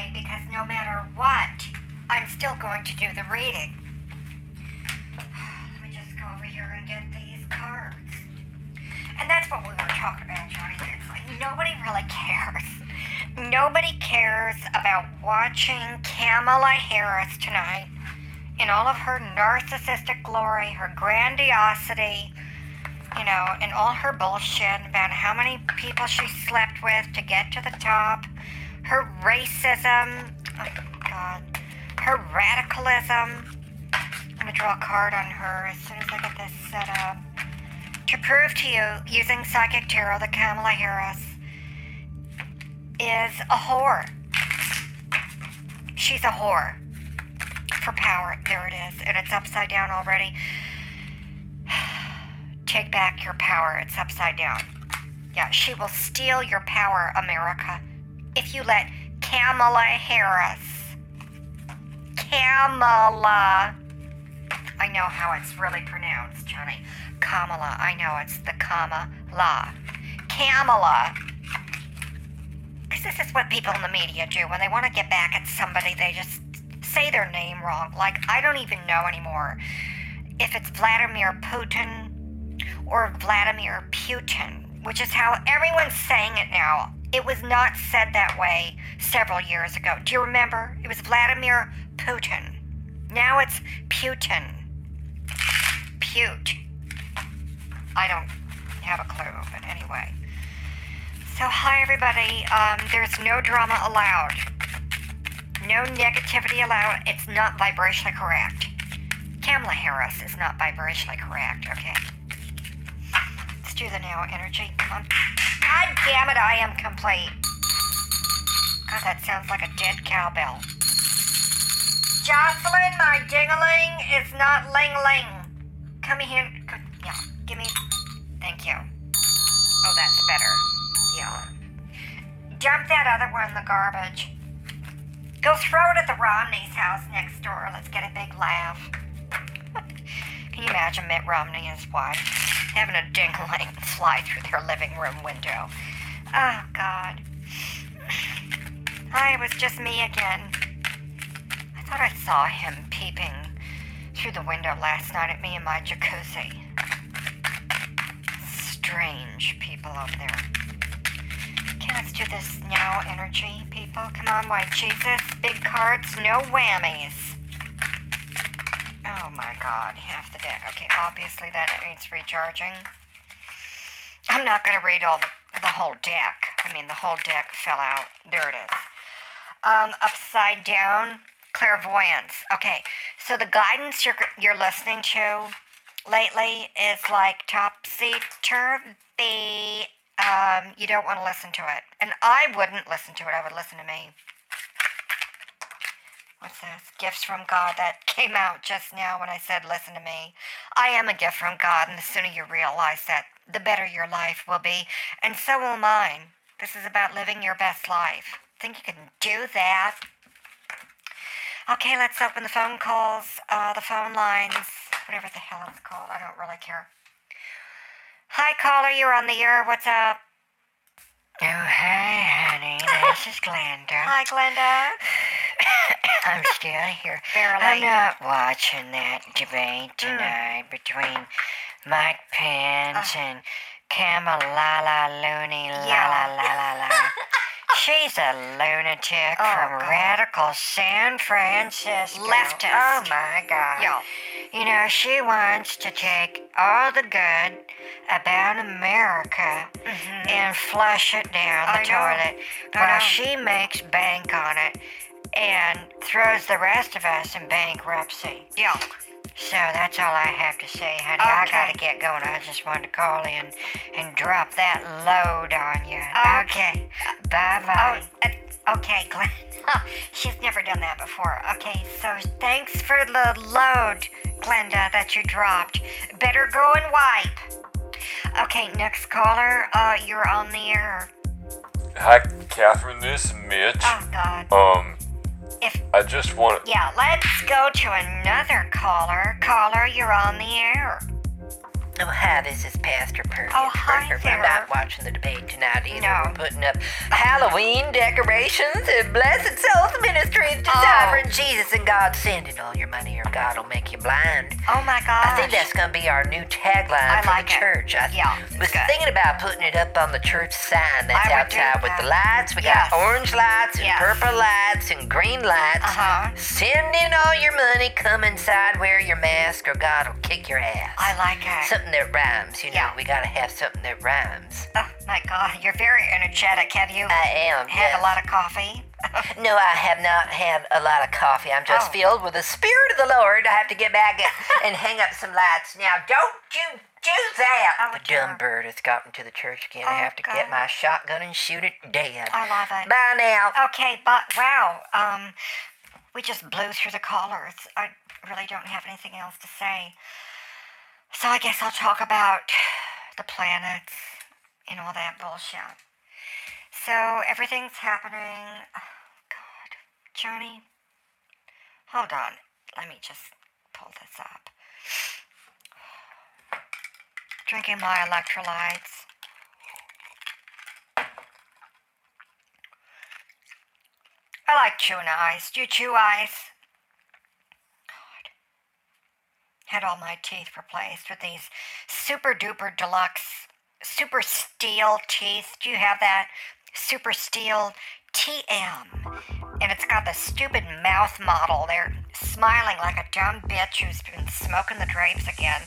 tonight because no matter what, I'm still going to do the reading. Let me just go over here and get these cards. And that's what we were talking about, Johnny. It's like nobody really cares. Nobody cares about watching Kamala Harris tonight in all of her narcissistic glory, her grandiosity, you know, and all her bullshit about how many people she slept with to get to the top, her racism, oh God, her radicalism. I'm gonna draw a card on her as soon as I get this set up. To prove to you, using psychic tarot, that Kamala Harris is a whore. She's a whore for power. There it is, and it's upside down already. Take back your power. It's upside down. Yeah, she will steal your power, America, if you let Kamala Harris. Kamala. I know how it's really pronounced, Johnny. Kamala. I know it's the comma la. Kamala. Because this is what people in the media do when they want to get back at somebody. They just say their name wrong. Like I don't even know anymore if it's Vladimir Putin or Vladimir Putin, which is how everyone's saying it now. It was not said that way several years ago. Do you remember? It was Vladimir Putin. Now it's Putin. Pute. I don't have a clue, but anyway. So, hi everybody. Um, there's no drama allowed. No negativity allowed. It's not vibrationally correct. Kamala Harris is not vibrationally correct, okay? Do the now energy. Come on. God damn it, I am complete. God, that sounds like a dead cowbell. Jocelyn, my dingling is not ling ling. Come here. Yeah, give me. Thank you. Oh, that's better. Yeah. Dump that other one in the garbage. Go throw it at the Romney's house next door. Let's get a big laugh. Can you imagine Mitt Romney and his wife having a dingling fly through their living room window? Oh, God. I was just me again. I thought I saw him peeping through the window last night at me in my jacuzzi. Strange people over there. Let's do this now energy, people. Come on, white Jesus. Big cards, no whammies. God, half the deck. Okay, obviously that needs recharging. I'm not gonna read all the, the whole deck. I mean, the whole deck fell out. There it is. Um, upside down clairvoyance. Okay, so the guidance you're you're listening to lately is like topsy turvy. Um, you don't want to listen to it, and I wouldn't listen to it. I would listen to me. What's this? Gifts from God that came out just now when I said listen to me. I am a gift from God, and the sooner you realize that, the better your life will be, and so will mine. This is about living your best life. Think you can do that? Okay, let's open the phone calls, uh, the phone lines, whatever the hell it's called. I don't really care. Hi, caller, you're on the air. What's up? Oh, hi, honey. This is Glenda. Hi, Glenda. I'm still here. Barely. I'm not watching that debate mm. tonight between Mike Pence uh-huh. and Kamala Looney la la la la la. She's a lunatic Oh, from God. radical San Francisco. Leftist. Oh my God. Yeah. You know, she wants to take all the good about America mm-hmm. and flush it down the know. toilet I while know. she makes bank on it and throws the rest of us in bankruptcy. Yeah. So that's all I have to say, honey. I gotta get going. I just wanted to call in and drop that load on you. Okay. Bye Oh, bye. uh, Okay, Glenn. She's never done that before. Okay, so thanks for the load, Glenda, that you dropped. Better go and wipe. Okay, next caller. Uh, you're on the air. Hi, Catherine. This is Mitch. Oh God. Um, If I just want to. yeah, let's go to another caller. Caller, you're on the air. Oh, hi, this is Pastor Purdy. Oh, hi We're there. not watching the debate tonight either. No. We're putting up Halloween decorations and Blessed Souls Ministries to divert Jesus and God sending all your money or God will make you blind. Oh my God. I think that's gonna be our new tagline I for like the it. church. I Yeah, was good. thinking about putting it up on the church sign that's I outside with that. the lights. We Yes. got orange lights and Yes. purple lights and green lights. Uh-huh. Send in all your money, come inside, wear your mask, or God will kick your ass. I like it. Something that rhymes, you know. Yeah. We gotta have something that rhymes. oh my god, you're very energetic. Have you I am. had yes. a lot of coffee? No, I have not had a lot of coffee. I'm just Oh. filled with the Spirit of the Lord. I have to get back and, and hang up some lights. Now, don't you do that. Oh, the dumb bird has gotten to the church again. I Oh, have to God. get my shotgun and shoot it dead. I love it. Bye now. Okay, but wow, um, we just blew through the callers. I really don't have anything else to say. So I guess I'll talk about the planets and all that bullshit. So everything's happening. Oh, God. Johnny, hold on. Let me just pull this up. Drinking my electrolytes. I like chewing ice. Do you chew ice? God. Had all my teeth replaced with these super duper deluxe, super steel teeth. Do you have that? Super steel TM. And it's got the stupid mouth model. They're smiling like a dumb bitch who's been smoking the drapes again.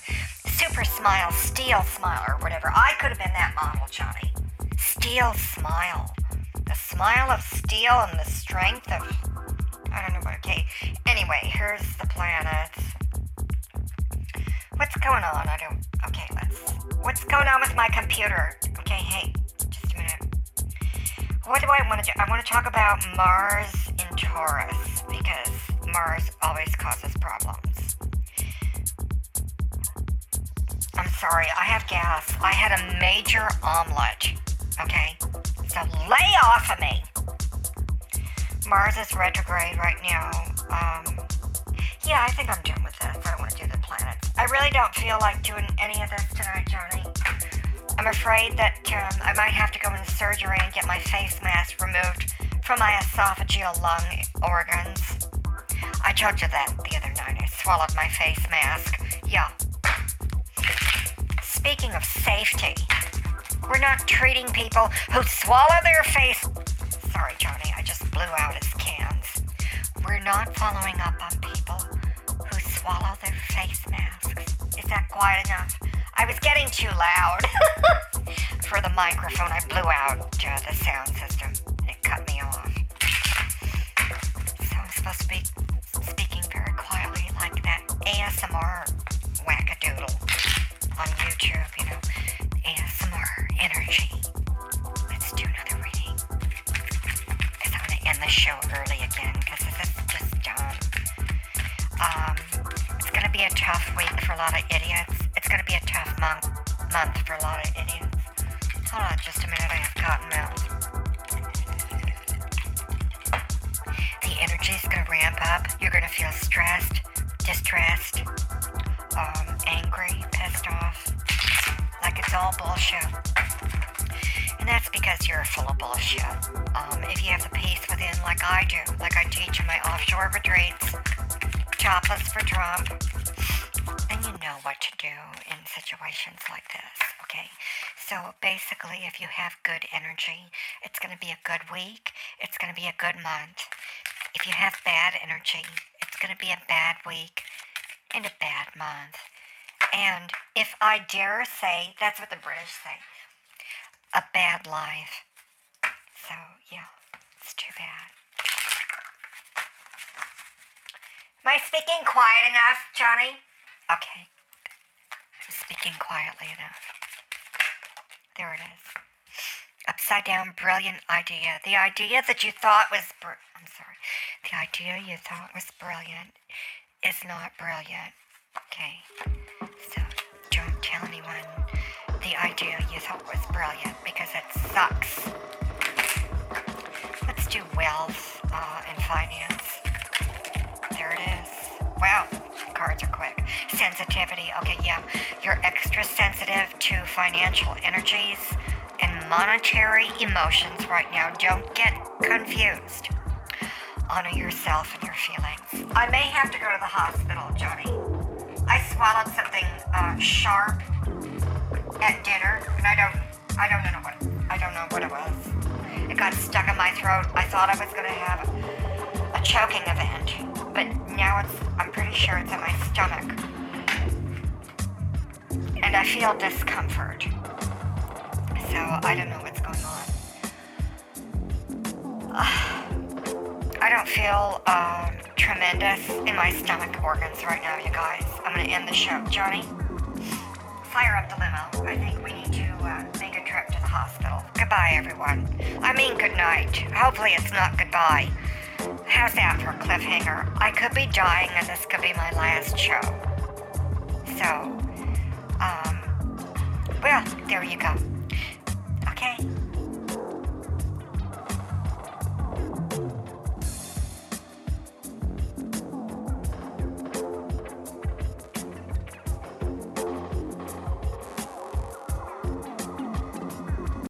Super smile, steel smile, or whatever. I could have been that model, Johnny. Steel smile. The smile of steel and the strength of. I don't know. Okay. Anyway, here's the planets. What's going on? I don't. Okay, let's. What's going on with my computer? Okay, hey, just a minute. What do I want to do? I want to talk about Mars in Taurus because Mars always causes problems. I'm sorry, I have gas. I had a major omelet. Okay? So lay off of me. Mars is retrograde right now. Um, yeah, I think I'm done with this. I don't want to do the planets. I really don't feel like doing any of this tonight, Johnny. I'm afraid that um, I might have to go into surgery and get my face mask removed from my esophageal lung organs. I told you that the other night. I swallowed my face mask. Yeah. Speaking of safety, we're not treating people who swallow their face. Sorry, Johnny, I just blew out his cans. We're not following up on people swallow their face masks. Is that quiet enough? I was getting too loud for the microphone. I blew out uh, the sound system and it cut me off. So I'm supposed to be speaking very quietly like that ASMR for a lot of idiots. Hold on just a minute, I have cotton. The energy's to ramp up. You're to feel stressed, distressed, um, angry, pissed off, like it's all bullshit. And that's because you're full of bullshit. Um, if you have the peace within, like I do, like I teach in my offshore retreats, topless for Trump, you know what to do in situations like this, okay? So basically, if you have good energy, it's going to be a good week, it's going to be a good month. If you have bad energy, it's going to be a bad week and a bad month. And if I dare say, that's what the British say, a bad life. So, yeah, it's too bad. Am I speaking quiet enough, Johnny? Okay. I'm speaking quietly enough. There it is. Upside down, brilliant idea. The idea that you thought was, br- I'm sorry, the idea you thought was brilliant is not brilliant. Okay. So don't tell anyone the idea you thought was brilliant because it sucks. Let's do wealth uh, and finance. Sensitivity. Okay, yeah. You're extra sensitive to financial energies and monetary emotions right now. Don't get confused. honor yourself and your feelings. I may have to go to the hospital, Johnny. I swallowed something uh, sharp at dinner, and I don't, I don't know what, I don't know what it was. It got stuck in my throat. I thought I was gonna have a choking event, but now it's, I'm pretty sure it's in my stomach. And I feel discomfort. So I don't know what's going on. I don't feel um, tremendous in my stomach organs right now, you guys. I'm gonna end the show. Johnny, fire up the limo. I think we need to uh, make a trip to the hospital. Goodbye, everyone. I mean, good night. Hopefully, it's not goodbye. How's that for a cliffhanger? I could be dying, and this could be my last show. So, well, there you go. Okay.